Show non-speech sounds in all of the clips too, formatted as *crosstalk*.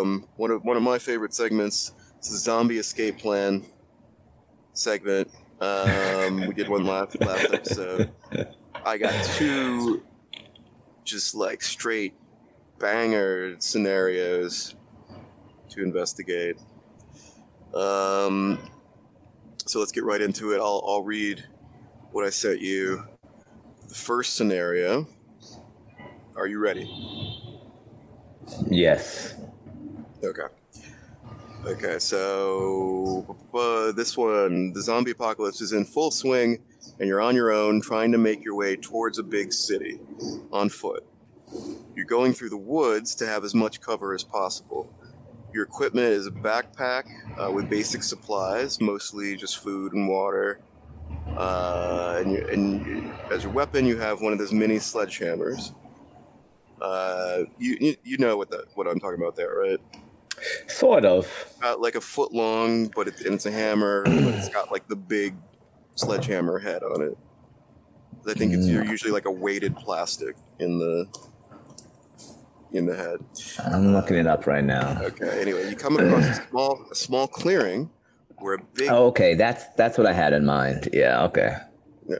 um, one of one of my favorite segments. It's the zombie escape plan segment. Um, we did one last last episode. I got two, just like straight banger scenarios to investigate. Um, so let's get right into it. I'll I'll read what I sent you. The first scenario. Are you ready? Yes. Okay. Okay, so uh, this one, the zombie apocalypse is in full swing, and you're on your own trying to make your way towards a big city on foot. You're going through the woods to have as much cover as possible. Your equipment is a backpack uh, with basic supplies, mostly just food and water. Uh, and, you, and as your weapon, you have one of those mini sledgehammers. Uh, you, you know what that what I'm talking about there, right? Sort of. About like a foot long, but it, and it's a hammer, but it's got like the big sledgehammer head on it. I think it's Mm. usually like a weighted plastic in the in the head. I'm looking it up right now. Okay. Anyway, you come across a *sighs* small a small clearing where a big Oh, okay. That's that's what I had in mind. Yeah. Okay. Yeah.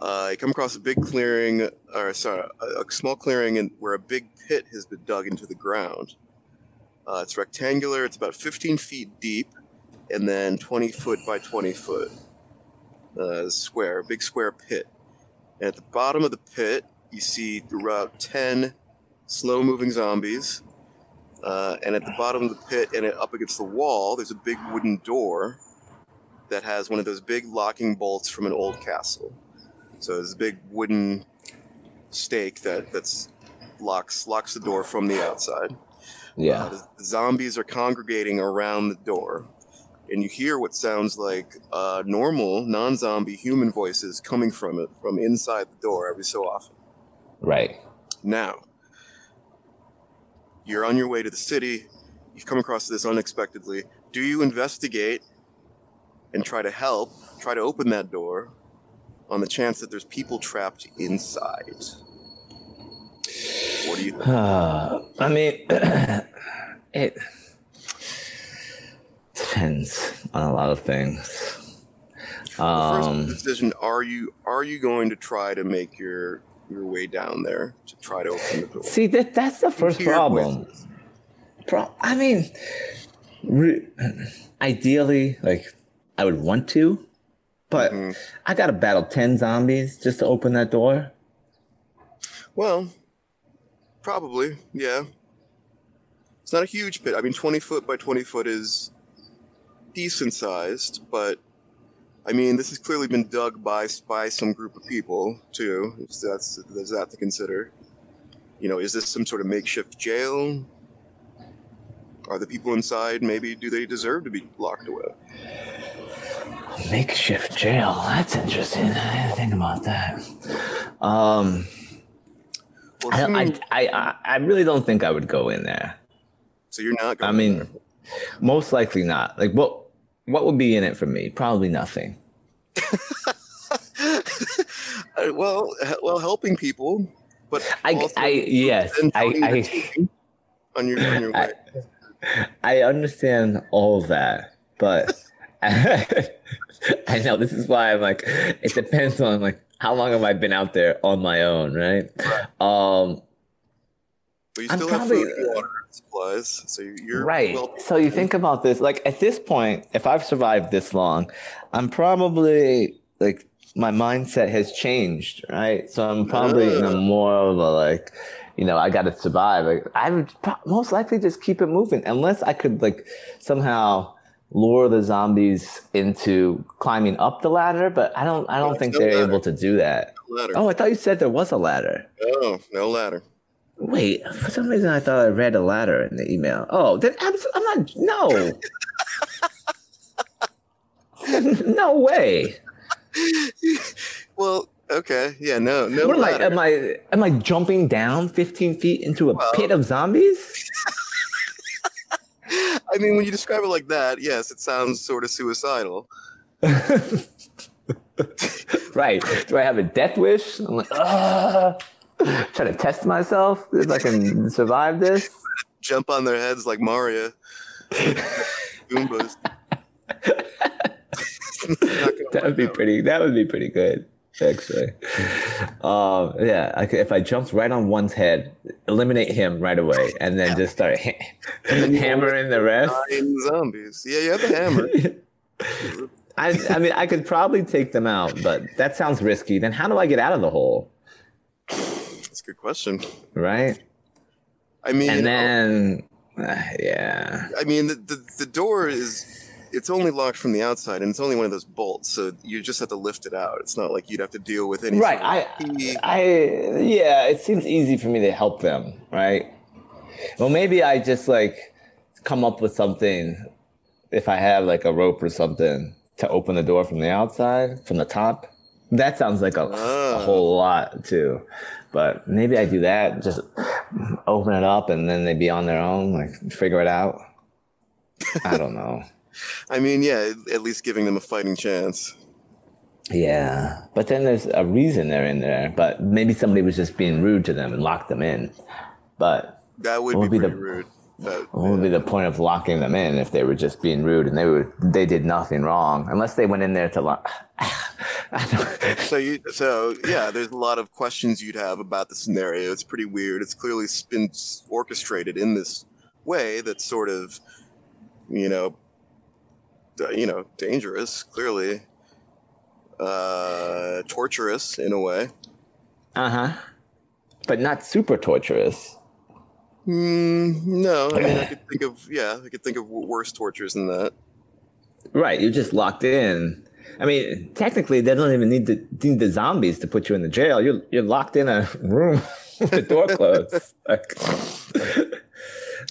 Uh, you come across a big clearing, or sorry, a, a small clearing in, where a big pit has been dug into the ground. Uh, it's rectangular. It's about 15 feet deep, and then 20 foot by 20 foot. Uh, square, big square pit. And at the bottom of the pit, you see about 10 slow-moving zombies. Uh, and at the bottom of the pit, and up against the wall, there's a big wooden door that has one of those big locking bolts from an old castle. So there's a big wooden stake that that's locks locks the door from the outside. Yeah. Uh, zombies are congregating around the door, and you hear what sounds like uh, normal, non-zombie human voices coming from it from inside the door every so often. Right. Now, you're on your way to the city. You've come across this unexpectedly. Do you investigate and try to help, try to open that door on the chance that there's people trapped inside? What do you think? Uh, I mean, *clears throat* it depends on a lot of things. Um, first decision: Are you are you going to try to make your your way down there to try to open the door? see, that that's the first problem. Pro- I mean, re- ideally, like I would want to, but Mhm. I got to battle ten zombies just to open that door. Well, probably, yeah. It's not a huge pit. I mean, 20 foot by 20 foot is decent sized, but I mean, this has clearly been dug by by some group of people too. It's, that's there's that to consider. You know, is this some sort of makeshift jail? Are the people inside maybe do they deserve to be locked away? Makeshift jail. That's interesting. I didn't think about that. Um, Well, I, I, I, I really don't think I would go in there. so you're not. Going I mean, there. most likely not. Like, what, what would be in it for me? Probably nothing. *laughs* Uh, well, well, helping people, but I, also I, yes, I, I, on your on your *laughs* way. I, I understand all of that, but *laughs* I know this is why I'm like, it depends on like how long have I been out there on my own, right? Um, But you I'm still probably- have food water and supplies, so you're right. Well, so you think about this, like at this point, if I've survived this long, I'm probably like my mindset has changed, right? So I'm probably in a more of a like, you know, I got to survive. Like, I would most likely just keep it moving, unless I could like somehow lure the zombies into climbing up the ladder. But I don't, I don't There's think no they're ladder. able to do that. ladder. Oh, I thought you said there was a ladder. Oh, no ladder. Wait, for some reason I thought I read a ladder in the email. Oh, then I'm, I'm not. No. *laughs* *laughs* no way. well, okay, yeah, no, no what am I? Am I? Am I jumping down 15 feet into a Well- pit of zombies? *laughs* I mean, when you describe it like that, yes, it sounds sort of suicidal. *laughs* right. Do I have a death wish? I'm like, ah, trying to test myself if I can survive this. *laughs* jump on their heads like Mario. *laughs* Goombas. that would be pretty. That would be pretty good, actually. Um, yeah, I could, if I jumped right on one's head, eliminate him right away, and then just start ha- *laughs* hammering the rest. Nine zombies. Yeah, you have the hammer. *laughs* I, I mean, I could probably take them out, but that sounds risky. Then how do I get out of the hole? That's a good question. Right. I mean, And then, uh, yeah. I mean, the, the the door is it's only locked from the outside, and it's only one of those bolts, so you just have to lift it out. It's not like you'd have to deal with any. Right. I. I, yeah, it seems easy for me to help them, right? Well, maybe I just like come up with something if I have like a rope or something to open the door from the outside, from the top. That sounds like a, a Ah. whole lot too. But maybe I do that, just open it up and then they'd be on their own, like figure it out. I don't know. I mean, yeah, at least giving them a fighting chance. Yeah, but then there's a reason they're in there. But maybe somebody was just being rude to them and locked them in. But That would What be be the- rude. That- what would be the point of locking them in if they were just being rude and they were they did nothing wrong unless they went in there to lock. *sighs* So you, so yeah, there's a lot of questions you'd have about the scenario. It's pretty weird. It's clearly been orchestrated in this way that sort of, you know, you know, dangerous. Clearly, uh, torturous in a way. uh huh. But not super torturous. Mm, no, I mean, I *laughs* could think of yeah, I could think of worse tortures than that. Right, you're just locked in. I mean, technically, they don't even need the need the zombies to put you in the jail. You're you're locked in a *laughs* room with the door closed. *laughs* Like,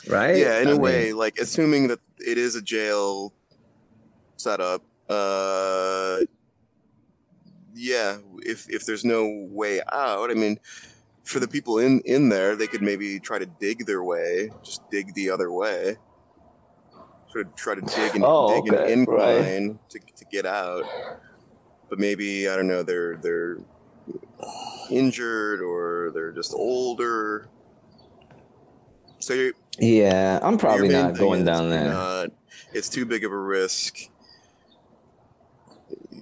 right? Yeah, in I a mean, way, like assuming that it is a jail setup. Uh, yeah, if if there's no way out, I mean, for the people in in there, they could maybe try to dig their way, just dig the other way. Sort of try to dig and Oh, dig okay, an incline to to get out. But maybe I don't know, they're they're injured or they're just older. So Yeah, I'm probably not going down there. not- it's too big of a risk. You,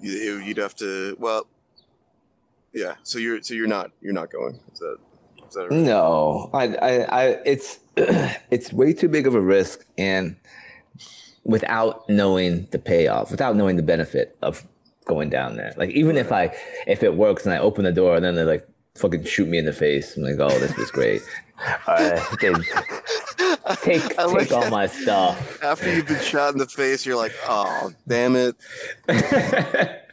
you'd have to. Well, yeah. So you're so you're not you're not going. Is that is that right? No, I, I, I, it's, *clears throat* it's way too big of a risk, and without knowing the payoff, without knowing the benefit of going down there. Like even if I, if it works and I open the door and then they like fucking shoot me in the face, I'm like, oh, this was great. *laughs* Uh, *laughs* they *laughs* take I like take all my stuff. After you've been shot in the face, you're like, oh damn it! *laughs*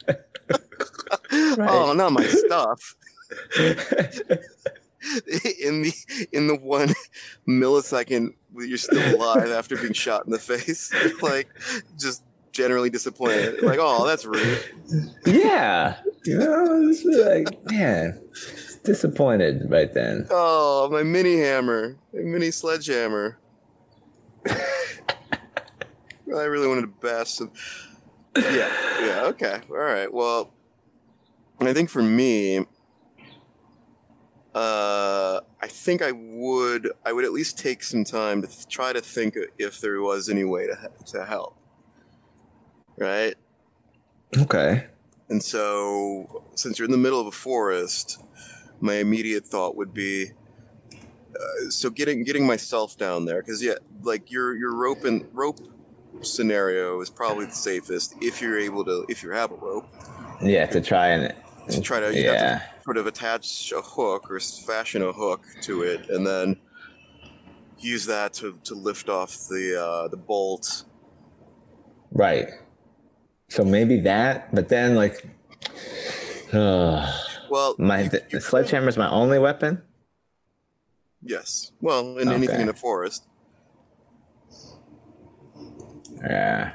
Oh, not my *laughs* stuff. in the in the one millisecond you're still alive after being shot in the face, like just generally disappointed. Like, oh, that's rude. yeah, you know, it's like man, disappointed right then. Oh, my mini hammer, my mini sledgehammer. I really wanted to bash some. Yeah, yeah, okay, all right. Well, I think for me, uh, I think I would, I would at least take some time to th- try to think if there was any way to to help. Right. Okay. And so, since you're in the middle of a forest, my immediate thought would be, uh, so getting getting myself down there, because yeah, like your your rope and rope scenario is probably the safest if you're able to if you have a rope Yeah, to try and to try to yeah. to sort of attach a hook or fashion a hook to it, and then use that to, to lift off the uh, the bolt. Right. So maybe that, but then like, uh, Well, my you- you sledgehammer is my only weapon. Yes. Well, in anything in the forest. Yeah.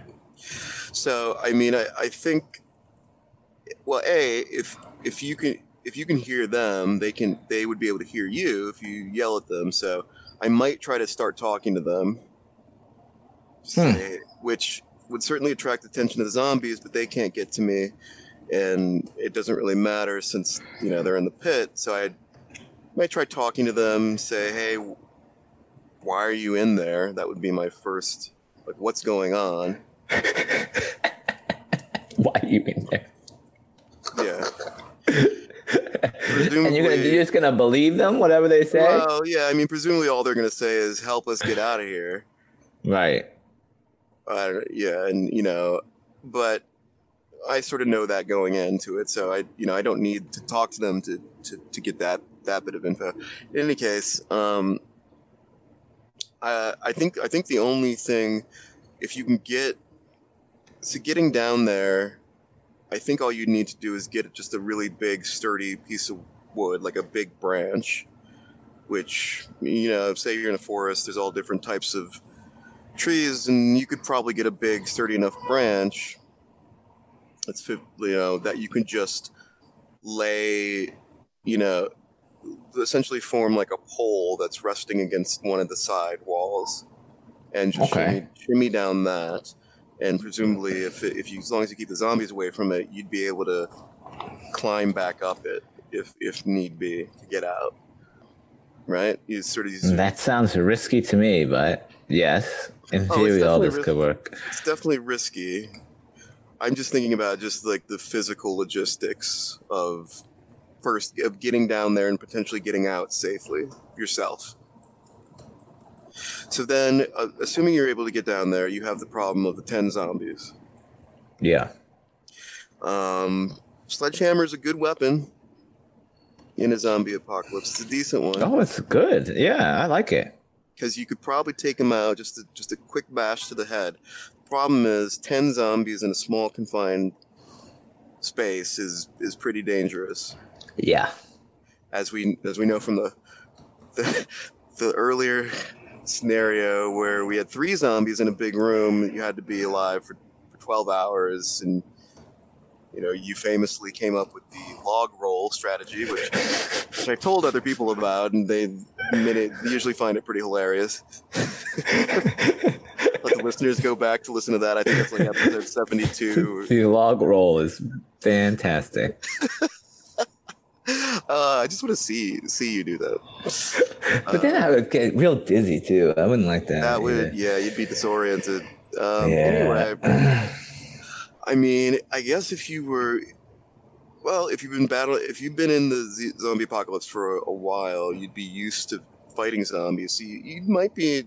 So I mean, I, I think, well, a if if you can if you can hear them, they can they would be able to hear you if you yell at them. So I might try to start talking to them, Hmm. say, which would certainly attract attention to the zombies, but they can't get to me, and it doesn't really matter since you know they're in the pit. So I might try talking to them, say, hey. why are you in there? That would be my first. Like, what's going on? *laughs* Why are you in there? Yeah. *laughs* And you're gonna you're just gonna believe them, whatever they say. Well, yeah. I mean, presumably all they're gonna say is "Help us get out of here." right. Don't, yeah, and you know, but I sort of know that going into it, so I, you know, I don't need to talk to them to to, to get that that bit of info. In any case, um, I I think I think the only thing, if you can get, so getting down there, I think all you need to do is get just a really big, sturdy piece of wood, like a big branch, which you know, say you're in a forest, there's all different types of trees, and you could probably get a big, sturdy enough branch. Fit- you know that you can just lay, you know, essentially form like a pole that's resting against one of the side walls, and just Okay. shimmy, shimmy down that. And presumably, if it, if you as long as you keep the zombies away from it, you'd be able to climb back up it if if need be to get out. Right? You sort of That sounds risky to me, but yes, in Oh, it's theory, all this ris- could work. it's definitely risky. I'm just thinking about just like the physical logistics of first of getting down there and potentially getting out safely yourself. So then, uh, assuming you're able to get down there, you have the problem of the ten zombies. Yeah. Um, sledgehammer is a good weapon in a zombie apocalypse. It's a decent one Oh, it's good. Yeah, I like it. because you could probably take them out just a, just a quick bash to the head. Problem is, ten zombies in a small confined space is is pretty dangerous, Yeah. as we as we know from the the, the earlier scenario where we had three zombies in a big room. You had to be alive for, for twelve hours, and you know you famously came up with the log roll strategy, which which I told other people about, and they usually find it pretty hilarious. *laughs* Let the listeners go back to listen to that. I think it's like episode 72. *laughs* the log roll is fantastic. *laughs* Uh, I just want to see see you do that. *laughs* But then I would get real dizzy too. I wouldn't like that. That would, yeah, you'd be disoriented. Um, Yeah. Anyway, *sighs* I mean, I guess if you were, well, if you've been battle, if you've been in the z- zombie apocalypse for a, a while, you'd be used to fighting zombies. So you, you might be,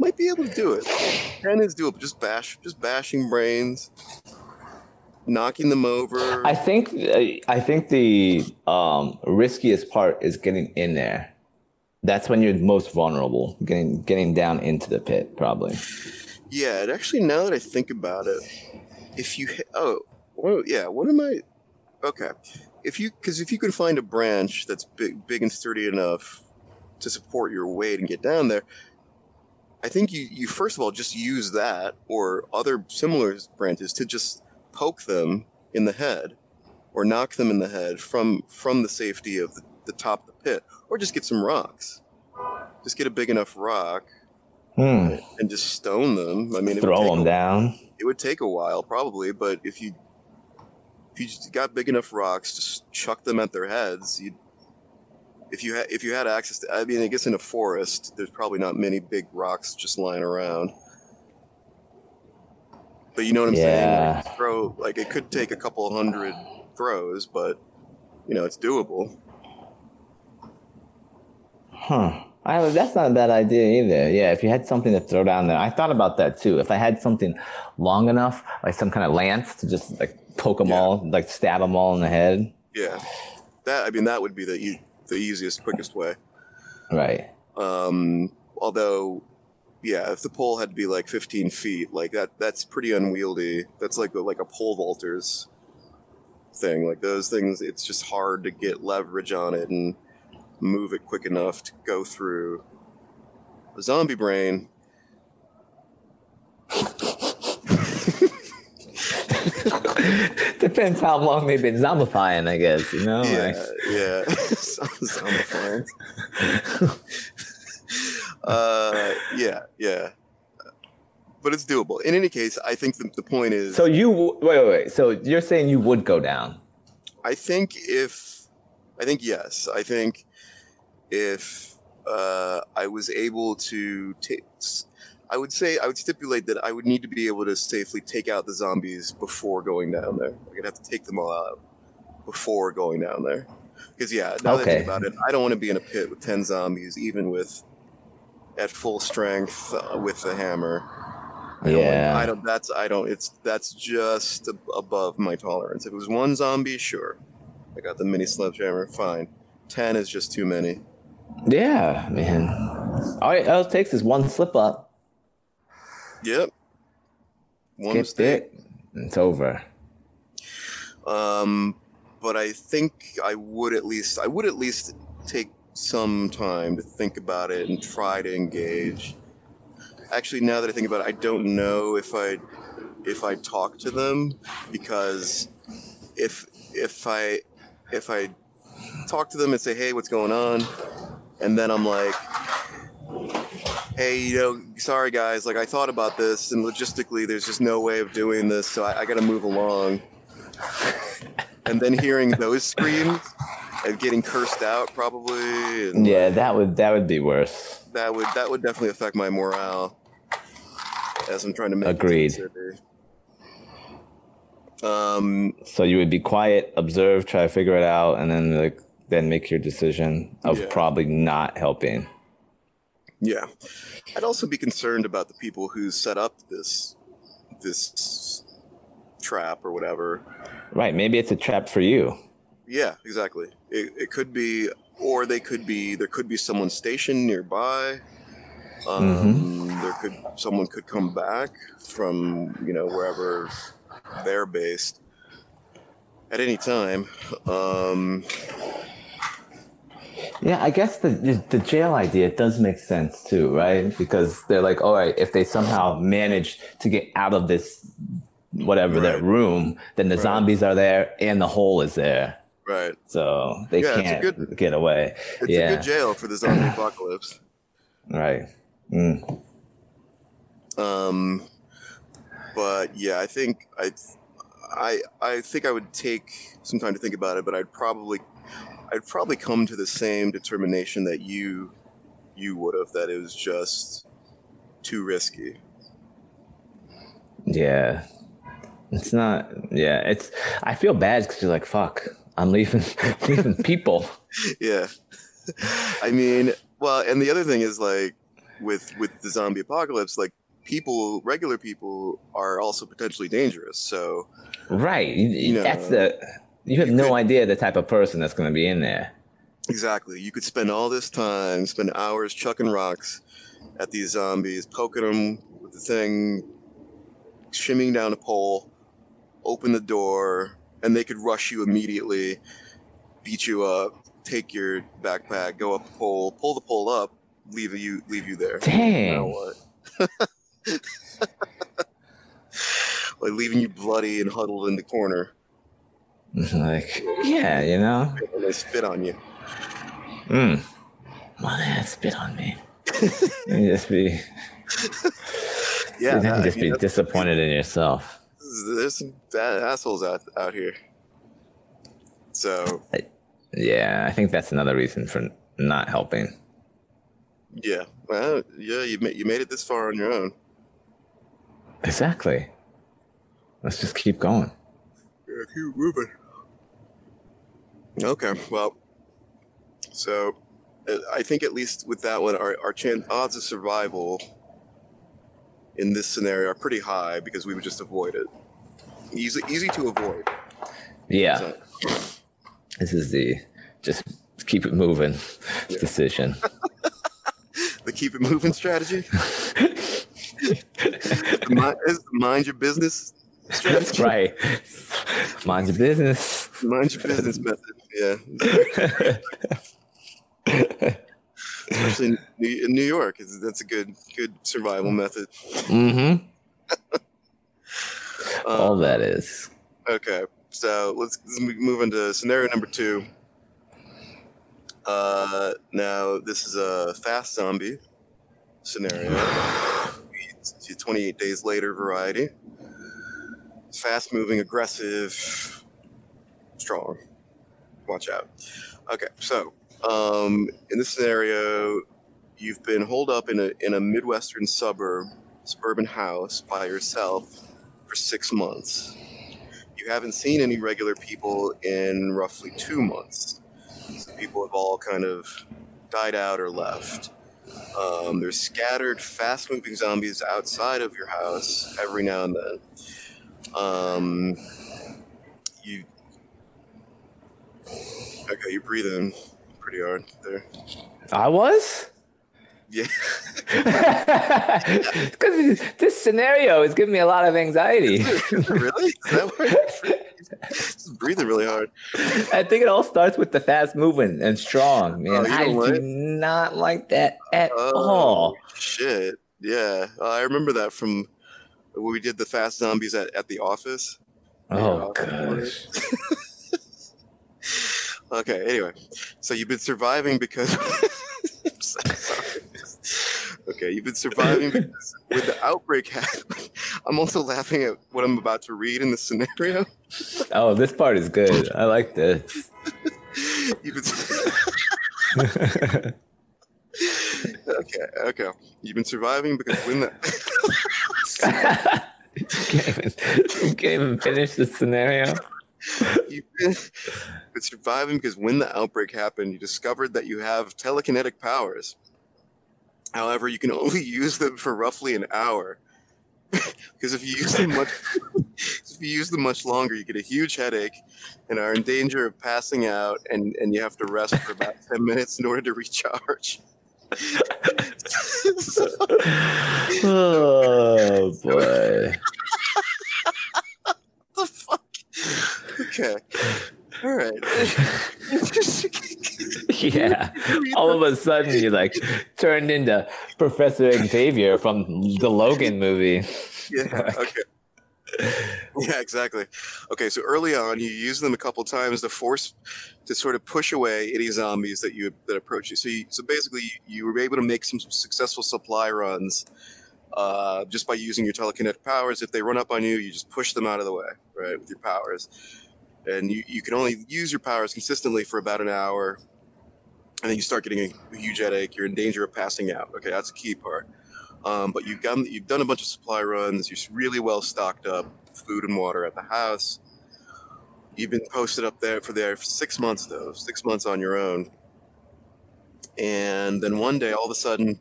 might be able to do it. Ten is doable. Just bash, just bashing brains, knocking them over. I think I think the um, riskiest part is getting in there. That's when you're most vulnerable. Getting getting down into the pit, probably. Yeah, and actually, now that I think about it, if you hit, oh, well, yeah, what am I? Okay, if you because if you can find a branch that's big, big and sturdy enough to support your weight and get down there, I think you you first of all just use that or other similar branches to just poke them in the head or knock them in the head from from the safety of the, the top of the pit, or just get some rocks. Just get a big enough rock Hmm. and just stone them. I mean, Throw them a- down. it would take a while probably but if you if you just got big enough rocks just chuck them at their heads you if you had if you had access to i mean i guess in a forest there's probably not many big rocks just lying around but you know what i'm Yeah. saying throw like it could take a couple hundred throws but you know it's doable Huh. I, that's not a bad idea either. Yeah, if you had something to throw down there, I thought about that too. If I had something long enough, like some kind of lance, to just like poke them Yeah. all, like stab them all in the head. yeah that i mean that would be the the easiest quickest way Right. Um, although, yeah, if the pole had to be like 15 feet, like that, that's pretty unwieldy. That's like a, like a pole vaulter's thing. Like those things, it's just hard to get leverage on it and move it quick enough to go through. The zombie brain. *laughs* Depends how long they've been zombifying, I guess. You know. Yeah, Like, yeah. *laughs* *laughs* Uh, yeah, yeah. But it's doable. In any case, I think the, the point is. so you wait, wait, wait. So you're saying you would go down? I think if I think yes, I think if uh, I was able to take. I would say I would stipulate that I would need to be able to safely take out the zombies before going down there. I'd have to take them all out before going down there. Because yeah, now that I think about it, I don't want to be in a pit with ten zombies, even with at full strength uh, with the hammer. I don't, Yeah. I don't. That's I don't. It's that's just ab- above my tolerance. If it was one zombie, sure, I got the mini sledgehammer. Fine. Ten is just too many. Yeah, man. All it, all it takes is one slip up. Yep. One Get mistake. it. It's over. Um, but I think I would at least I would at least take some time to think about it and try to engage. Actually, now that I think about it, I don't know if I if I talk to them because if if I if I talk to them and say, "Hey, what's going on?" and then I'm like, "Hey, you know, sorry guys, like I thought about this, and logistically, there's just no way of doing this, so I, I got to move along." *laughs* and then hearing those screams and getting cursed out, probably, and Yeah, that would that would be worse. that would that would definitely affect my morale as I'm trying to make Agreed. Um, So you would be quiet, observe, try to figure it out, and then like then make your decision of Yeah. probably not helping. yeah, I'd also be concerned about the people who set up this this trap or whatever. Right? Maybe it's a trap for you. Yeah, exactly. It, it could be, or they could be. There could be someone stationed nearby. Um, There could someone could come back from you know wherever they're based at any time. Um, Yeah, I guess the the jail idea does make sense too, right? Because they're like, all right, if they somehow manage to get out of this whatever their room, then the Right. zombies are there and the hole is there, right. so they Yeah, can't good- get away. It's yeah, a good jail for the zombie apocalypse. *clears throat* right. Mm. Um, but yeah, I think I, I, I think I would take some time to think about it. But I'd probably, I'd probably come to the same determination that you, you would have. That it was just too risky. Yeah. It's not. Yeah, it's. I feel bad because you're like, fuck. I'm leaving, *laughs* leaving people. yeah. *laughs* I mean, well, and the other thing is like with with the zombie apocalypse, like people, regular people, are also potentially dangerous. So Right. You- know, that's the. You have you no could- idea the type of person that's going to be in there. Exactly. You could spend all this time, spend hours chucking rocks at these zombies, poking them with the thing, shimmying down a pole, open the door, and they could rush you immediately, beat you up, take your backpack, go up the pole, pull the pole up, leave you leave you there. No Dang. what. *laughs* like leaving you bloody and huddled in the corner, *laughs* Like, yeah, you know. and they spit on you. Mm. My dad spit on me. you just be. *laughs* Yeah, you that- I just mean, be that's- disappointed in yourself. There's some bad assholes out out here. So Yeah, I think that's another reason for not helping. yeah, well, yeah, you made you made it this far on your own. Exactly. Let's just keep going. Yeah, keep moving. Okay, well, so I think at least with that one, our our chance odds of survival in this scenario are pretty high because we would just avoid it. Easy easy to avoid. Yeah, So, this is the just keep it moving decision. *laughs* the keep it moving strategy. *laughs* mind, mind your business strategy. *laughs* right. Mind your business. Mind your business method. Yeah. Especially in *laughs* New, in New York, that's a good good survival method. mm-hmm. Uh, *laughs* All that is. Okay, so let's, let's move into scenario number two. Uh, now this is a fast zombie scenario. *sighs* It's 28 days later variety. Fast moving, aggressive, strong. Watch out. Okay, so um, in this scenario, you've been holed up in a in a midwestern suburb suburban house by yourself for six months. You haven't seen any regular people in roughly two months. So people have all kind of died out or left. Um, there's scattered, fast moving zombies outside of your house every now and then. Um, you. Okay, you're breathing pretty hard there. I was? Yeah. *laughs* Because this scenario is giving me a lot of anxiety. really? That why? Just breathing really hard. I think it all starts with the fast moving and strong, man. Oh, I what? do not like that at Oh, all. shit. Yeah. Uh, I remember that from when we did the fast zombies at, at the office. Oh, gosh. *laughs* Okay, anyway. So you've been surviving because. I'm so sorry. Okay, you've been surviving because when the outbreak happened. I'm also laughing at what I'm about to read in the scenario. Oh, this part is good. I like this. You've been. *laughs* *laughs* okay, okay. You've been surviving because when the. *laughs* you, can't even, you can't even finish the scenario. *laughs* You've been, *laughs* surviving because when the outbreak happened, you discovered that you have telekinetic powers. However, you can *laughs* only use them for roughly an hour. because if you use them much, if you use them much longer, you get a huge headache and are in danger of passing out, and, and you have to rest for about ten minutes in order to recharge. Oh, boy. the fuck? Okay. All right. *laughs* Yeah. All of a sudden, you like turned into Professor Xavier from the Logan movie. yeah. Okay. Yeah, exactly. Okay, so early on, you use them a couple times to force to sort of push away any zombies that you that approach you. So, you, so basically, you were able to make some successful supply runs uh, just by using your telekinetic powers. If they run up on you, you just push them out of the way, right, with your powers. And you, you can only use your powers consistently for about an hour, and then you start getting a huge headache. You're in danger of passing out. Okay, that's a key part. Um, but you've done you've done a bunch of supply runs. You're really well stocked up, food and water at the house. You've been posted up there for there for six months though, six months on your own. And then one day, all of a sudden,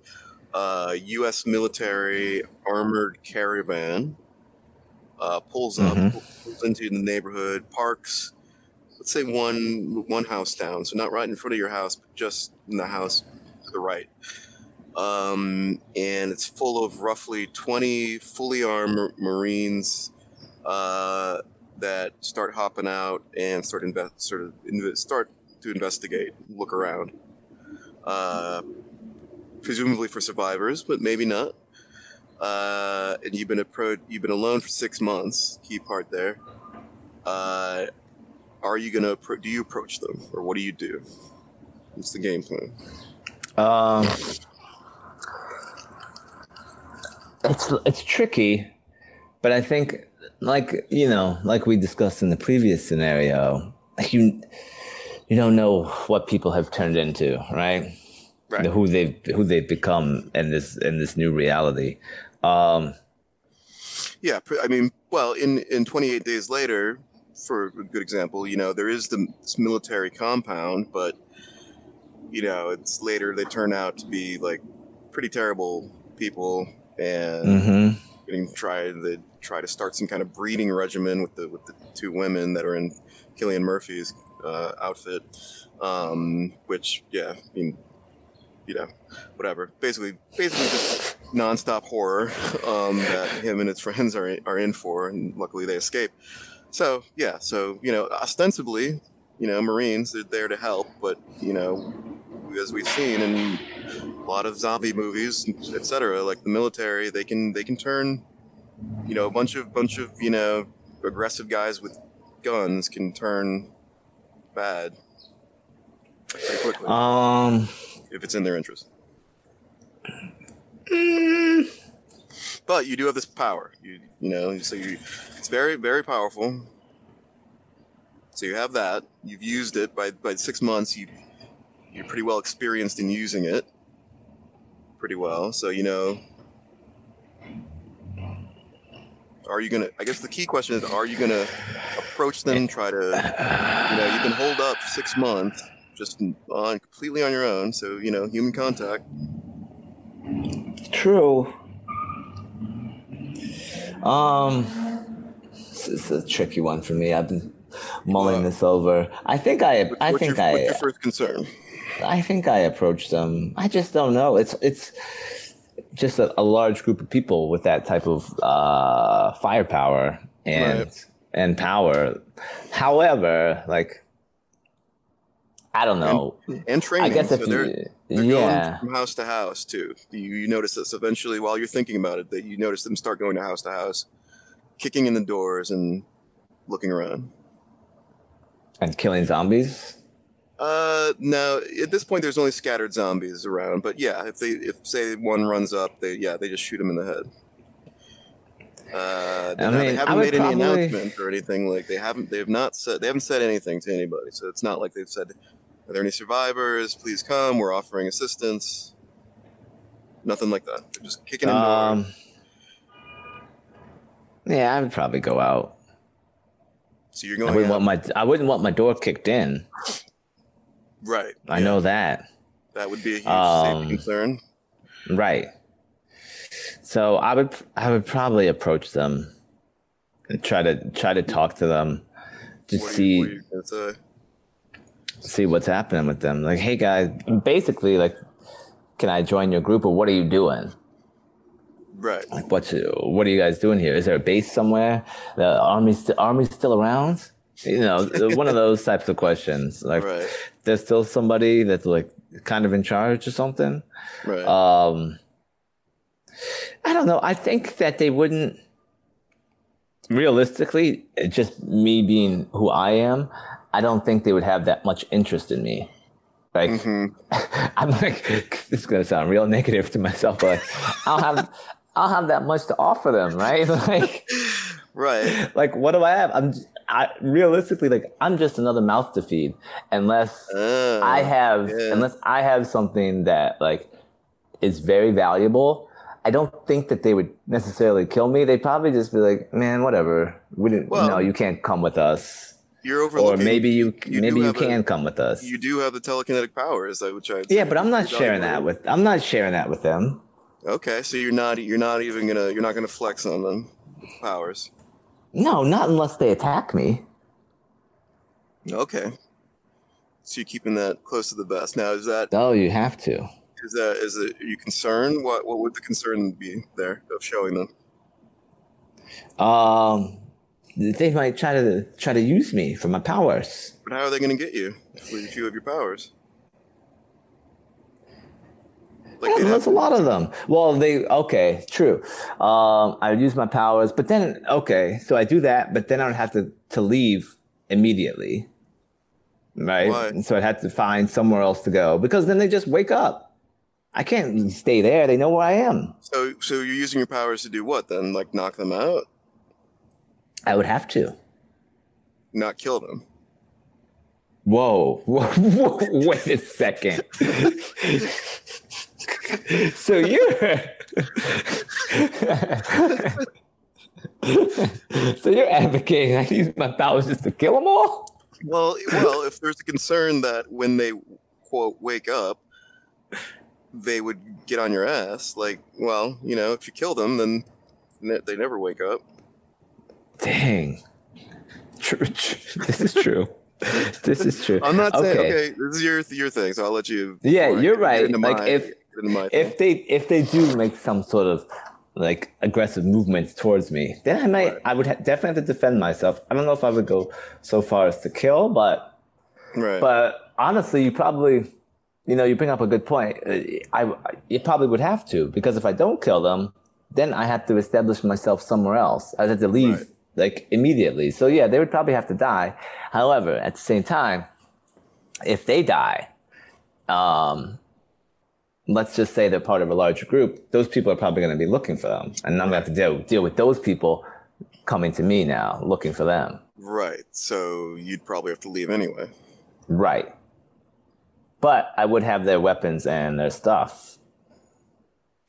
uh, U.S. military armored caravan uh, pulls up, Mhm. pulls into the neighborhood, parks. Let's say one one house down, so not right in front of your house, but just in the house to the right um, and it's full of roughly 20 fully armed Marines uh, that start hopping out and start invest, sort of inve- start to investigate, look around, uh, presumably for survivors, but maybe not. Uh, and you've been appro- you've been alone for six months. Key part there. Uh, are you gonna appro- do you approach them or what do you do? What's the game plan? Um, it's it's tricky, but I think like you know, like we discussed in the previous scenario, you you don't know what people have turned into, right? Right. Who they've who they've become in this in this new reality. Um, Yeah, I mean, well, in in 28 days later, for a good example, you know, there is the this military compound, but you know, it's later they turn out to be like pretty terrible people and mm-hmm. getting try they try to start some kind of breeding regimen with the with the two women that are in Cillian Murphy's uh, outfit, um, which yeah, I mean, you know, whatever. Basically, basically just nonstop horror um, that him and his friends are are in for, and luckily they escape. So yeah, so you know, ostensibly, you know, Marines they're there to help, but you know, as we've seen in a lot of zombie movies, etc., like the military, they can they can turn, you know, a bunch of bunch of you know aggressive guys with guns can turn bad pretty quickly Um, if it's in their interest. But you do have this power, you you know, so you it's very very powerful. So you have that. You've used it by by six months. You you're pretty well experienced in using it. pretty well. So you know, are you gonna? I guess the key question is, are you gonna approach them? Try to, you know, you can hold up six months just on completely on your own. So you know, human contact. True. Um, this is a tricky one for me. I've been mulling this over. I think I, I think your, I, What's your first concern? I think I approached them. I just don't know. It's it's just a, a large group of people with that type of uh, firepower and Right. and power. However, like I don't know. And training. I guess if so they're, you, they're yeah, going from house to house too. You, you notice this eventually while you're thinking about it. That you notice them start going to house to house, kicking in the doors and looking around. and killing zombies. Uh, no. At this point, there's only scattered zombies around. But yeah, if they, if say one runs up, they yeah, they just shoot him in the head. Uh, they, I no, they haven't made any probably- announcement or anything like they haven't. They have not said. They haven't said anything to anybody. So it's not like they've said, "Are there any survivors? Please come. We're offering assistance." Nothing like that. They're just kicking in. Um, yeah, I would probably go out. So you're I going wouldn't out. want my I wouldn't want my door kicked in. right. I yeah. know that. that would be a huge Um, safety concern. Right. So I would I would probably approach them and try to try to talk to them to What see you, what are you gonna say? See what's happening with them. Like, hey guys, basically like can I join your group or what are you doing? Right. Like what's what are you guys doing here? Is there a base somewhere? The army's the army's still around? You know, one of those types of questions. Like Right. there's still somebody that's like kind of in charge or something. Right. Um, I don't know. I think that they wouldn't. Realistically, just me being who I am, I don't think they would have that much interest in me. Like, Mhm. *laughs* I'm like, this is gonna sound real negative to myself, but I'll have, I'll have that much to offer them, right? *laughs* Like, Right. like what do I have? I'm, I realistically like, I'm just another mouth to feed, unless Ah, I have yeah. unless I have something that like is very valuable. I don't think that they would necessarily kill me. They'd probably just be like, "Man, whatever. We didn't. Well, no, you can't come with us." You're Or maybe you, you maybe you have a- can come with us. You do have the telekinetic powers, which I. yeah, but I'm not sharing that with. I'm not sharing that with them. Okay, so you're not. You're not even gonna. You're not gonna flex on them powers. No, not unless they attack me. Okay. So you're keeping that close to the vest. Now, is that Oh, you have to. is that is it? Are you concerned? What what would the concern be there of showing them? Um, they might try to try to use me for my powers. But how are they gonna get you with you have your powers? Like Yeah, there's a lot of them. Well, they okay, true. Um, I would use my powers, but then okay, so I do that, but then I would have to to leave immediately, right? Why? So I'd have to find somewhere else to go because then they just wake up. I can't stay there. They know where I am. so so you're using your powers to do what then? Like knock them out, I would have to. not kill them. *laughs* Whoa, wait a second. *laughs* so you're *laughs* so you're advocating I use my powers just to kill them all? Well, well, if there's a concern that when they quote wake up, they would get on your ass. Like, well, you know, if you kill them, then they never wake up. Dang. True, true. *laughs* This is true. This is true. I'm not saying Okay. okay. This is your your thing, so I'll let you. Yeah, you're right. Like, my- if- if they if they do make some sort of like aggressive movements towards me, then I might Right. I would ha- definitely have to defend myself. I don't know if I would go so far as to kill, but right, but honestly, you probably you know you bring up a good point. Uh, I, I you probably would have to because if I don't kill them, then I have to establish myself somewhere else. I have to leave Right. Like immediately. So yeah, they would probably have to die. However, at the same time, if they die, um, let's just say they're part of a larger group, those people are probably going to be looking for them, and I'm going to have to deal deal with those people coming to me now, looking for them. right. So you'd probably have to leave anyway. Right. But I would have their weapons and their stuff.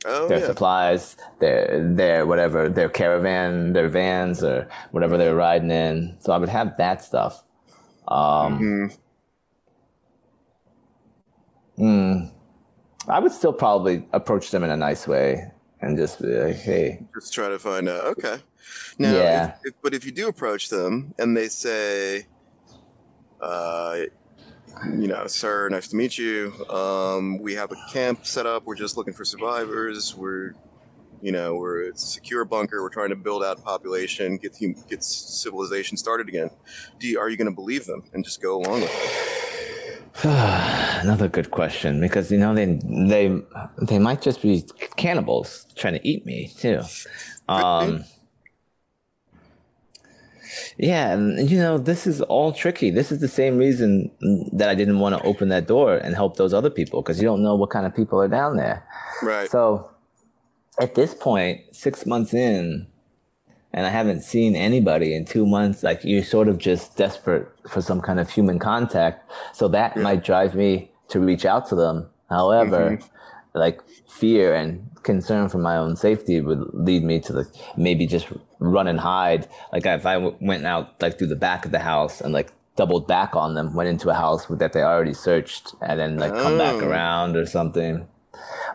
Oh their yeah. supplies, their their whatever, their caravan, their vans, or whatever they're riding in. So I would have that stuff. Um, Mhm. mm, I would still probably approach them in a nice way and just be like, "Hey, Just try to find out. Okay. Now, Yeah. if, if, but if you do approach them and they say, uh, you know, sir, nice to meet you. Um, we have a camp set up. We're just looking for survivors. We're, you know, we're a secure bunker. We're trying to build out population, get hum- get civilization started again. Do you, are you going to believe them and just go along with it? *sighs* Another good question because you know they they they might just be cannibals trying to eat me too. Um, yeah, and you know this is all tricky. This is the same reason that I didn't want to open that door and help those other people because you don't know what kind of people are down there. Right. So at this point, six months in, and I haven't seen anybody in two months, like you're sort of just desperate for some kind of human contact. So that might drive me to reach out to them. However, mm-hmm. like fear and concern for my own safety would lead me to like maybe just run and hide. Like if I w- went out like through the back of the house and like doubled back on them, went into a house that they already searched, and then like come back Oh. around or something.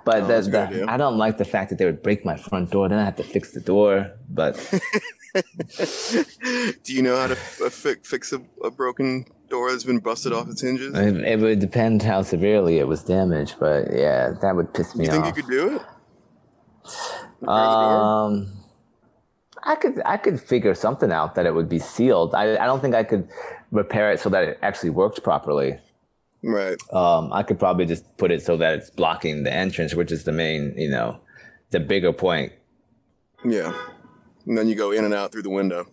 But Oh, the, that's a good the. I don't like the fact that they would break my front door. Then I have to fix the door. But *laughs* Do you know how to uh, fi- fix a, a broken door that's been busted off its hinges? it, it would depend how severely it was damaged. But yeah, that would piss me off. you think off. you could do it? Repair the door? Um, I could I could figure something out that it would be sealed. I I don't think I could repair it so that it actually worked properly. Right. Um, I could probably just put it so that it's blocking the entrance, which is the main, you know, the bigger point. Yeah. And then you go in and out through the window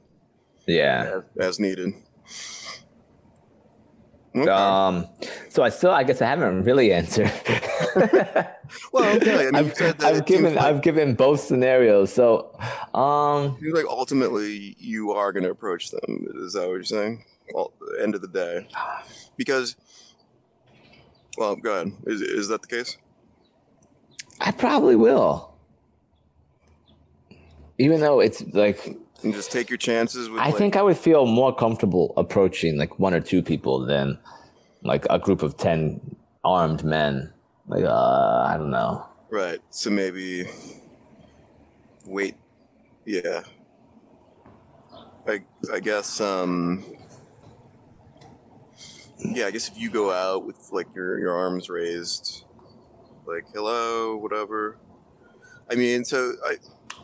Yeah. as needed. Okay. Um, so I still, I guess I haven't really *laughs* answered. Well, okay. I mean, I've, said that I've given, like, I've given both scenarios. So, um, seems like ultimately you are going to approach them. Is that what you're saying? Well, end of the day, because. Well, go ahead. Is is that the case? I probably will. Even though it's like And just take your chances with. I like, think I would feel more comfortable approaching like one or two people than like a group of 10 armed men. Like, uh, I don't know. Right. So maybe wait. Yeah. I I guess um yeah, I guess if you go out with like your your arms raised like hello, whatever. I mean, so I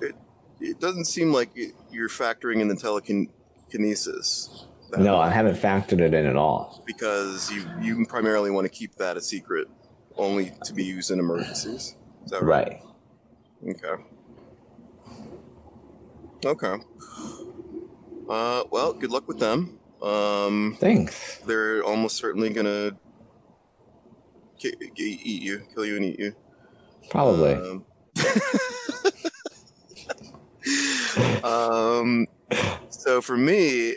it, it doesn't seem like it, you're factoring in the telekinesis. No, much I haven't factored it in at all. because you you primarily want to keep that a secret, only to be used in emergencies. Is that right? Right. Okay. Okay. Uh, well, good luck with them. Um, Thanks. they're almost certainly gonna ki- ki- eat you, kill you, and eat you. Probably. Um, *laughs* um, so for me,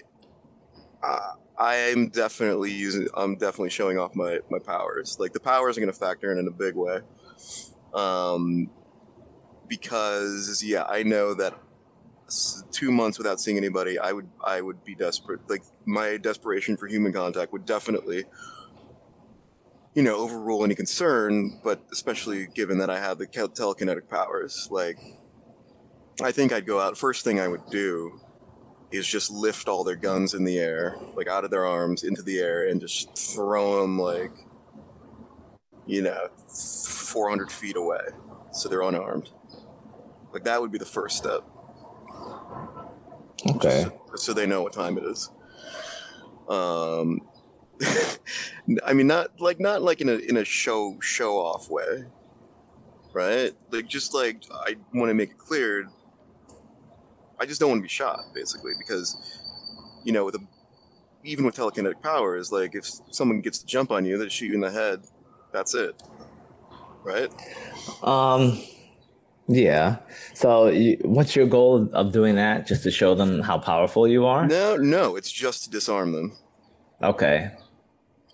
uh, I am definitely using. I'm definitely showing off my my powers. Like the powers are going to factor in in a big way. Um, because yeah, I know that two months without seeing anybody, I would I would be desperate. Like my desperation for human contact would definitely, you know, overrule any concern. But especially given that I have the telekinetic powers, like I think I'd go out. First thing I would do is just lift all their guns in the air, like out of their arms into the air, and just throw them like, you know, 400 feet away, so they're unarmed. Like that would be the first step Okay. so they know what time it is. Um, *laughs* I mean, not like not like in a in a show show off way, right? Like just like I want to make it clear. I just don't want to be shot, basically, because you know, with a even with telekinetic powers, like if someone gets to jump on you, they shoot you in the head. That's it, right? Um, yeah. So, you, what's your goal of doing that? Just to show them how powerful you are? No, no, it's just to disarm them. Okay.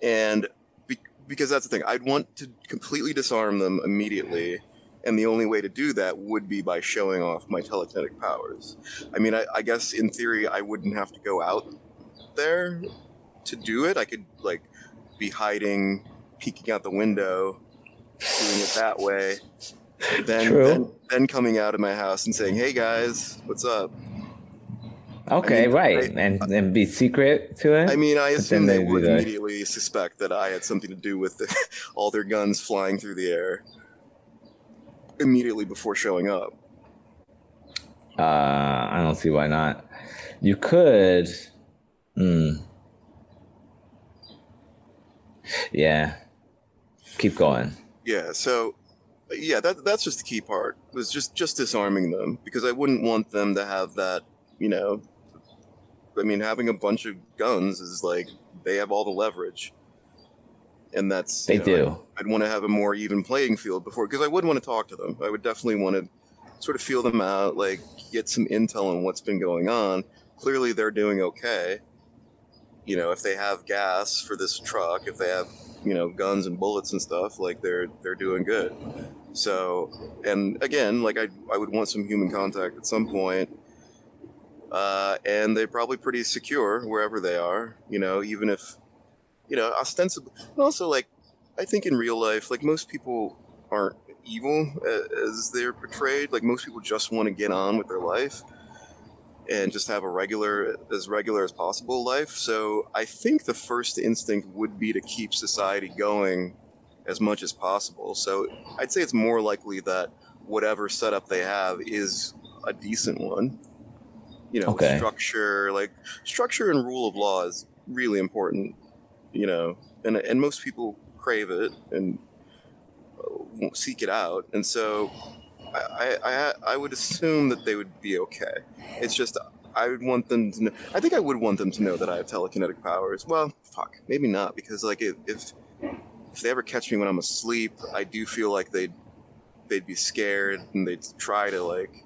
and be- because that's the thing i'd want to completely disarm them immediately and the only way to do that would be by showing off my telekinetic powers. I mean, I, I guess in theory, I wouldn't have to go out there to do it. I could like be hiding, peeking out the window, doing it that way. Then, True. then, then coming out of my house and saying, "Hey guys, what's up?" Okay, mean, right, I- and and be secret to it. I mean, I assume they would immediately suspect that I had something to do with the, *laughs* all their guns flying through the air immediately before showing up. Uh, I don't see why not. You could. Hmm. Yeah. Keep going. Yeah, so yeah, that that's just the key part was just just disarming them because I wouldn't want them to have that, you know. I mean, having a bunch of guns is like they have all the leverage, and that's They you know, do. I'd, I'd want to have a more even playing field before because I would want to talk to them. I would definitely want to sort of feel them out, like get some intel on what's been going on. Clearly, they're doing okay. You know, if they have gas for this truck, if they have you know guns and bullets and stuff, like they're they're doing good. So, and again, like I I would want some human contact at some point. Uh, and they're probably pretty secure wherever they are. You know, even if you know ostensibly, and also like I think in real life, like most people aren't evil as they're portrayed. Like most people just want to get on with their life and just have a regular, as regular as possible life. So I think the first instinct would be to keep society going as much as possible. So I'd say it's more likely that whatever setup they have is a decent one. You know, Okay. structure, like structure and rule of law is really important. You know, and and most people crave it and uh, seek it out, and so I, I I would assume that they would be okay. It's just I would want them to know. I think I would want them to know that I have telekinetic powers. Well, fuck, maybe not because like if if, if they ever catch me when I'm asleep, I do feel like they'd they'd be scared and they'd try to like.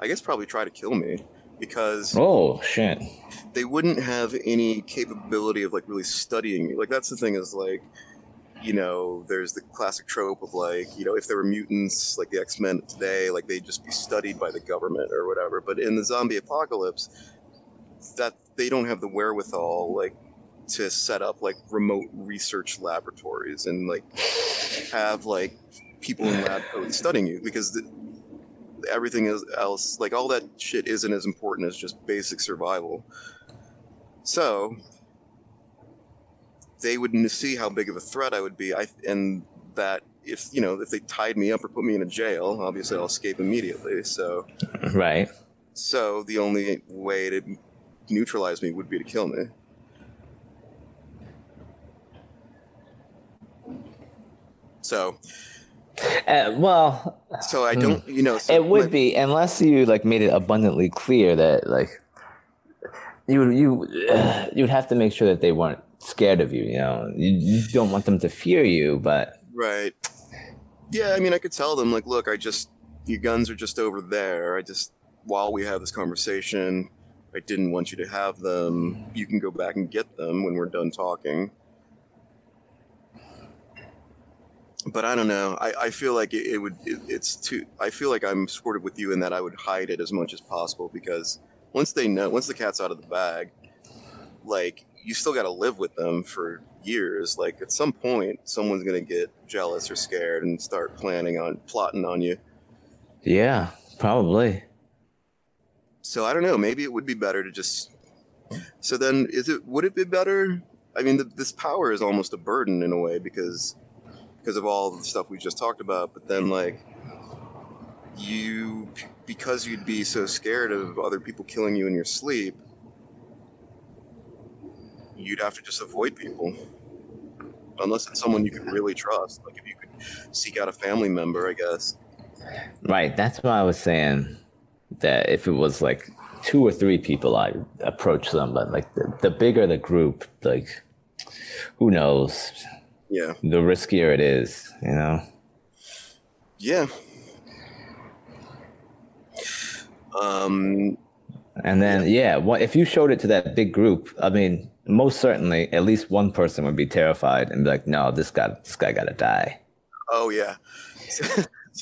I guess probably try to kill me because Oh shit. they wouldn't have any capability of like really studying me. Like that's the thing is like, you know, there's the classic trope of like, you know, if there were mutants like the X Men today, like they'd just be studied by the government or whatever. But in the zombie apocalypse, that they don't have the wherewithal like to set up like remote research laboratories and like have like people in lab coats studying you because the, everything is else like all that shit isn't as important as just basic survival. So they would see how big of a threat i would be I, and that if you know if they tied me up or put me in a jail obviously i'll escape immediately so. Right. so the only way to neutralize me would be to kill me. So Uh, well, so i don't you know so it would be unless you like made it abundantly clear that like you would you *sighs* you would have to make sure that they weren't scared of you. You know, you, you don't want them to fear you, but Right. Yeah, I mean, I could tell them, like, look, I just, your guns are just over there. I just, while we have this conversation, I didn't want you to have them. You can go back and get them when we're done talking. But I don't know. I, I feel like it, it would, it, it's too, I feel like I'm sort of with you in that I would hide it as much as possible because once they know, once the cat's out of the bag, like, you still got to live with them for years. Like at some point, someone's gonna get jealous or scared and start planning on plotting on you. yeah, probably. So I don't know. Maybe it would be better to just. So then, is it? Would it be better? I mean, the, this power is almost a burden in a way because because of all the stuff we just talked about. But then, like, you because you'd be so scared of other people killing you in your sleep, you'd have to just avoid people. Unless it's someone you could really trust. Like if you could seek out a family member, I guess. Right. That's why I was saying that if it was like two or three people, I approach them, but like the, the bigger the group, like who knows, Yeah. the riskier it is, you know? Yeah. Um, And then, yeah, what if you showed it to that big group? I mean, most certainly, at least one person would be terrified and be like, "No, this guy, this guy got to die." oh yeah. *laughs* so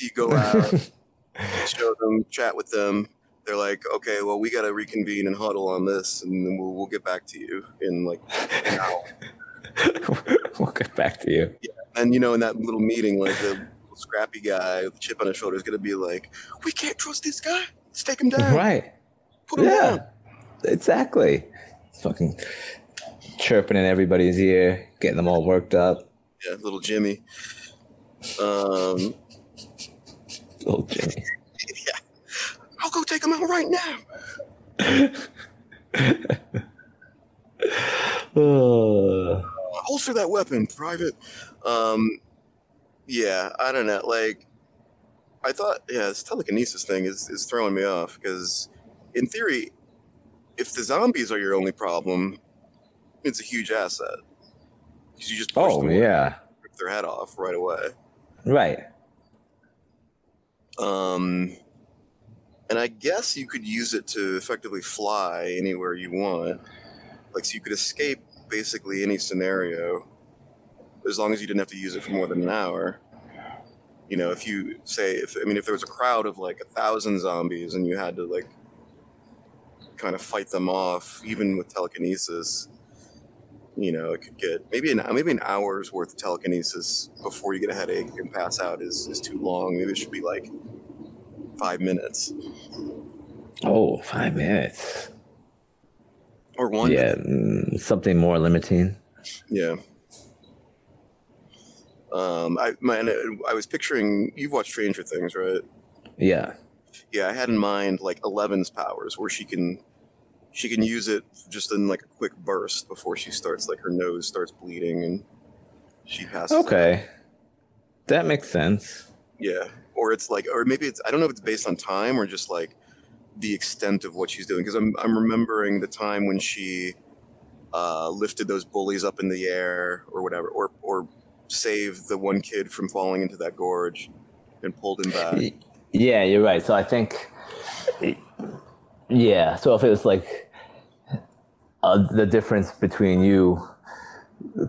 you go out, *laughs* show them, chat with them. They're like, okay, well, we got to reconvene and huddle on this, and then we'll, we'll get back to you in like an hour. *laughs* *laughs* we'll get back to you. Yeah. And you know, in that little meeting, like the scrappy guy with the chip on his shoulder is going to be like, we can't trust this guy. Let's take him down. Right. Put him Yeah. down. Exactly. Fucking chirping in everybody's ear, getting them all worked up. Yeah, little Jimmy. Um, Little Jimmy. *laughs* yeah. I'll go take him out right now. *laughs* Uh, holster that weapon, private. Um, yeah, I don't know. Like, I thought, yeah, this telekinesis thing is is throwing me off because, in theory, if the zombies are your only problem, it's a huge asset because you just push oh them yeah. rip their head off right away. Right. Um, and I guess you could use it to effectively fly anywhere you want. Like, so you could escape basically any scenario as long as you didn't have to use it for more than an hour. You know, if you say, if I mean, if there was a crowd of like a thousand zombies and you had to like kind of fight them off, even with telekinesis, you know, it could get maybe an maybe an hour's worth of telekinesis before you get a headache and pass out is, is too long. Maybe it should be like five minutes Oh, five minutes. Or one. Yeah, mm, something more limiting. Yeah. Um, I man, I was picturing. You've watched Stranger Things, right? Yeah. Yeah, I had in mind like Eleven's powers, where she can she can use it just in like a quick burst before she starts like her nose starts bleeding and she passes. out. Okay. That makes sense. Yeah, or it's like, or maybe it's I don't know if it's based on time or just like the extent of what she's doing because I'm I'm remembering the time when she uh, lifted those bullies up in the air or whatever, or or saved the one kid from falling into that gorge and pulled him back. Yeah, you're right. So I think, yeah. So if it was like uh, the difference between you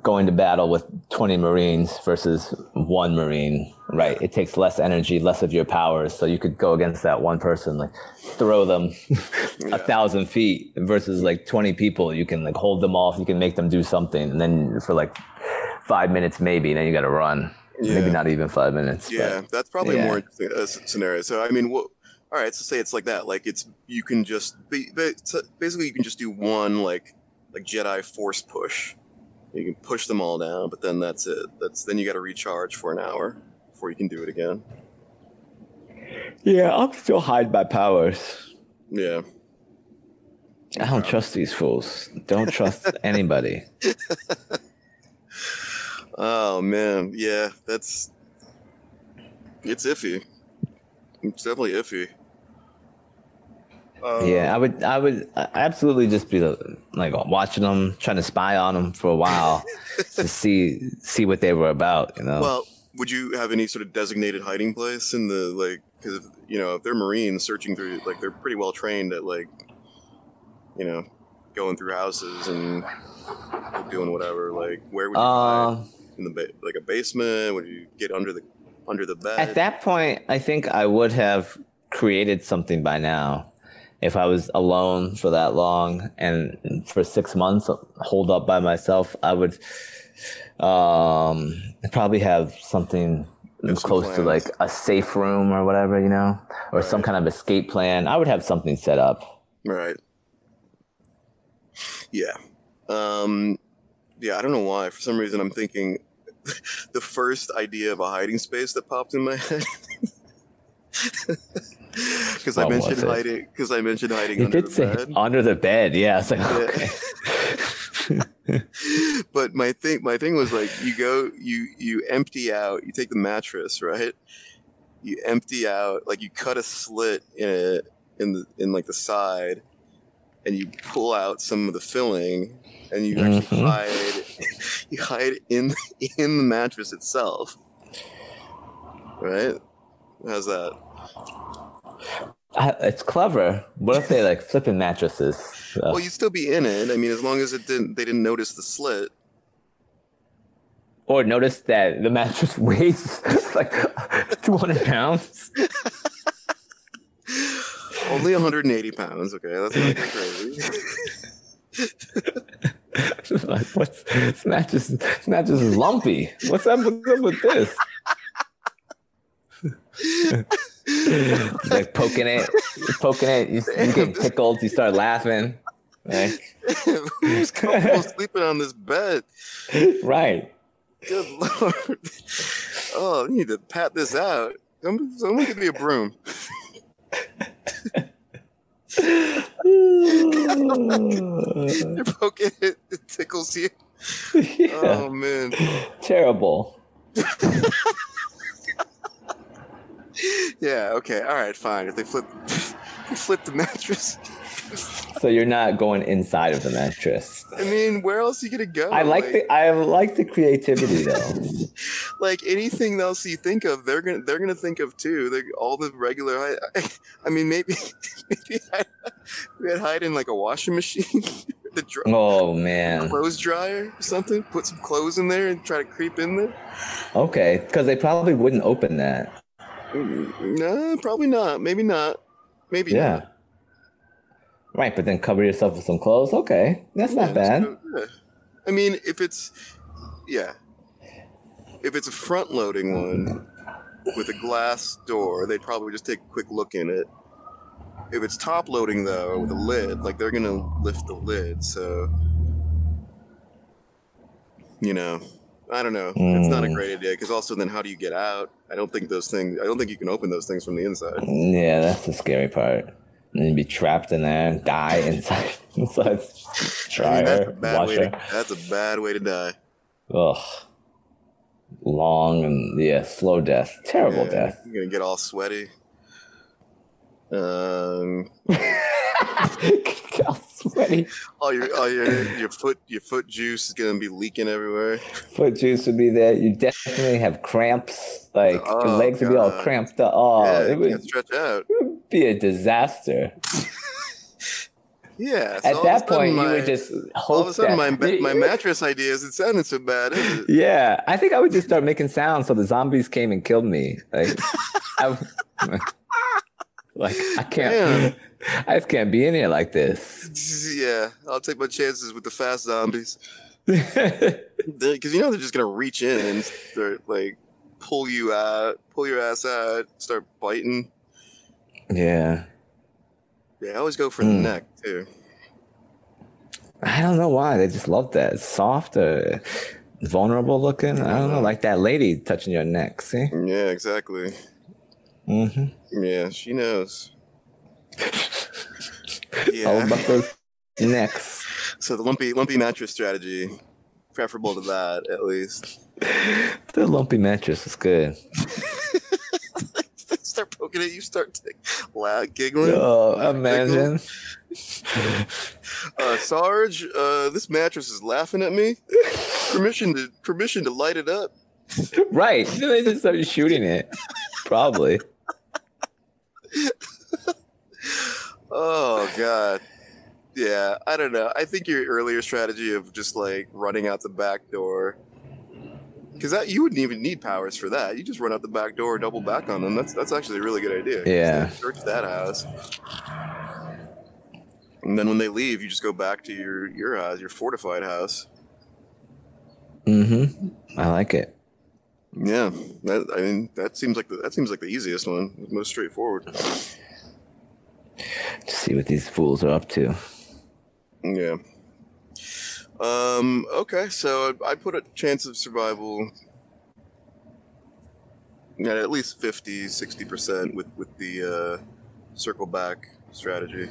going to battle with 20 Marines versus one Marine, right? It takes less energy, less of your powers. So you could go against that one person, like throw them *laughs* a thousand feet versus like 20 people. You can like hold them off. You can make them do something. And then for like five minutes, maybe, then you got to run. Yeah. Maybe not even five minutes. Yeah, that's probably Yeah. more interesting uh, scenario. So I mean, what? All right, so say it's like that. Like it's you can just be, basically you can just do one like like Jedi Force push. You can push them all down, but then that's it. That's then you got to recharge for an hour before you can do it again. Yeah, I'll still hide my powers. Yeah, I don't trust these fools. Don't trust *laughs* anybody. Oh man, yeah, that's it's iffy. It's definitely iffy. Uh, Yeah, I would, I would absolutely just be like watching them, trying to spy on them for a while *laughs* to see see what they were about. You know. Well, would you have any sort of designated hiding place in the like? Because you know, if they're Marines searching through, like they're pretty well trained at like, you know, going through houses and doing whatever. Like, where would you hide? um, In the ba- like a basement? Would you get under the under the bed? at that point, I think I would have created something by now. If I was alone for that long and for six months, holed up by myself, I would um, probably have something Have close to like a safe room or whatever, you know, or some kind of escape plan. I would have something set up. Right. Yeah. Um, yeah, I don't know why. For some reason, I'm thinking *laughs* the first idea of a hiding space that popped in my *laughs* head. *laughs* Because I mentioned hiding. Because I mentioned hiding You under did the say bed. under the bed. Yeah, like okay. *laughs* but my thing, my thing was like, you go, you you empty out, you take the mattress, right? You empty out, like you cut a slit in it in the in like the side, and you pull out some of the filling, and you actually Mhm. hide, *laughs* you hide in in the mattress itself, right? How's that? I, it's clever. What if they like flipping mattresses? So- Well, you'd still be in it. I mean, as long as it didn't, they didn't notice the slit. or notice that the mattress *laughs* weighs like 200 pounds. *laughs* Only 180 pounds. Okay, that's not crazy. *laughs* like, what's not just it's not just lumpy. What's up with, with this? Like poking it, poking it. You, you get tickled. You start laughing. Like, Who's comfortable sleeping on this bed? right. Good lord. Oh, you need to pat this out. Someone, someone give me a broom. *laughs* You're poking it, it tickles you. yeah. Oh man. Terrible. *laughs* Yeah, okay, alright, fine. If they flip they *laughs* flip the mattress. So you're not going inside of the mattress. I mean, where else are you gonna go? I like the I like the creativity though. *laughs* like anything else you think of, they're gonna they're gonna think of too. They all the regular. I, I, I mean, maybe *laughs* maybe I, we had hide in like a washing machine, the dry, Oh man. clothes dryer or something. Put some clothes in there and try to creep in there. Okay, because they probably wouldn't open that. Mm, No, probably not. Maybe not. Maybe Yeah. not. Right, but then cover yourself with some clothes. Okay, that's Yeah, not bad. yeah. I mean, if it's yeah, if it's a front loading one with a glass door, they'd probably just take a quick look in it. If it's top loading though, with a lid, like they're gonna lift the lid, so you know, I don't know. It's not a Mm. great idea because also then how do you get out? I don't think those things. I don't think you can open those things from the inside. Yeah, that's the scary part. And you'd be trapped in there and die inside *laughs* inside I mean, that's a bad way. To, that's a bad way to die. Ugh. Long and yeah, slow death. Terrible Yeah, death. You're gonna get all sweaty. Um, *laughs* All your all your your foot your foot juice is gonna be leaking everywhere. Foot juice would be there. You definitely have cramps. Like your Oh, legs would be all cramped up. Oh, yeah, it would stretch out. be a disaster. Yeah. so At all of a that point, you would just hope all of a sudden that my my *laughs* mattress idea isn't sounding so bad, is it? Yeah, I think I would just start making sounds so the zombies came and killed me. Like, *laughs* I, like I can't, I just can't be in here like this. Yeah, I'll take my chances with the fast zombies *laughs* because you know they're just gonna reach in and start like pull you out, pull your ass out, start biting. yeah, Yeah, I always go for the Mm. neck too. I don't know why they just love that. It's soft, or vulnerable looking. I don't know, like that lady touching your neck. See? Yeah, exactly. hmm Yeah, she knows. All Yeah. about those necks. So the lumpy lumpy mattress strategy, preferable to that at least. The lumpy mattress is good. *laughs* start poking it, you start to loud giggling. Oh, imagine. Uh, Sarge, uh, this mattress is laughing at me. Permission to permission to light it up. Right. They just started shooting it. Probably. Oh god. Yeah, I don't know. I think your earlier strategy of just like running out the back door, because that you wouldn't even need powers for that. You just run out the back door, double back on them. That's that's actually a really good idea. Yeah. Search that house, and then when they leave, you just go back to your your house, your fortified house. Mm-hmm. I like it. Yeah, that, I mean that seems like the, that seems like the easiest one, most straightforward. To see what these fools are up to. Yeah. Um. Okay. So I put a chance of survival at at least 50, 60 percent with with the uh, circle back strategy.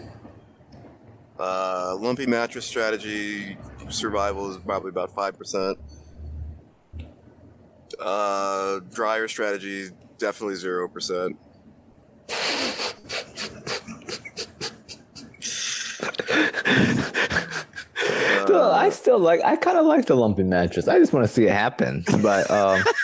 Uh, lumpy mattress strategy survival is probably about five percent. Uh, dryer strategy definitely zero percent. *laughs* I still like. I kind of like the lumpy mattress. I just want to see it happen. But um, *laughs*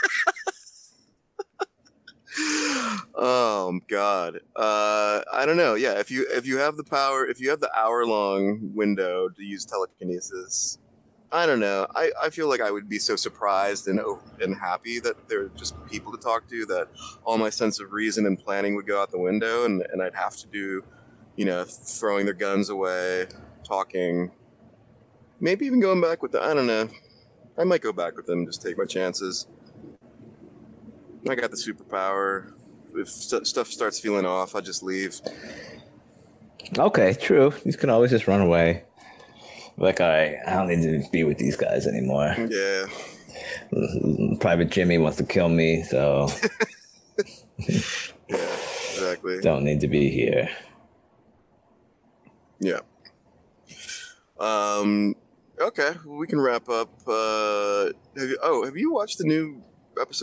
Oh God. Uh, I don't know. Yeah, if you if you have the power, if you have the hour long window to use telekinesis, I don't know. I, I feel like I would be so surprised and and happy that there are just people to talk to that all my sense of reason and planning would go out the window and, and I'd have to do, you know, throwing their guns away, talking, maybe even going back with the I don't know. I might go back with them, just take my chances. I got the superpower. If st- stuff starts feeling off, I'll just leave. Okay, true. You can always just run away. Like, all right, I don't need to be with these guys anymore. Yeah. Private Jimmy wants to kill me, so *laughs* Yeah, exactly. don't need to be here. Yeah. Um. Okay, we can wrap up. Uh, have you, oh, have you watched the new episodes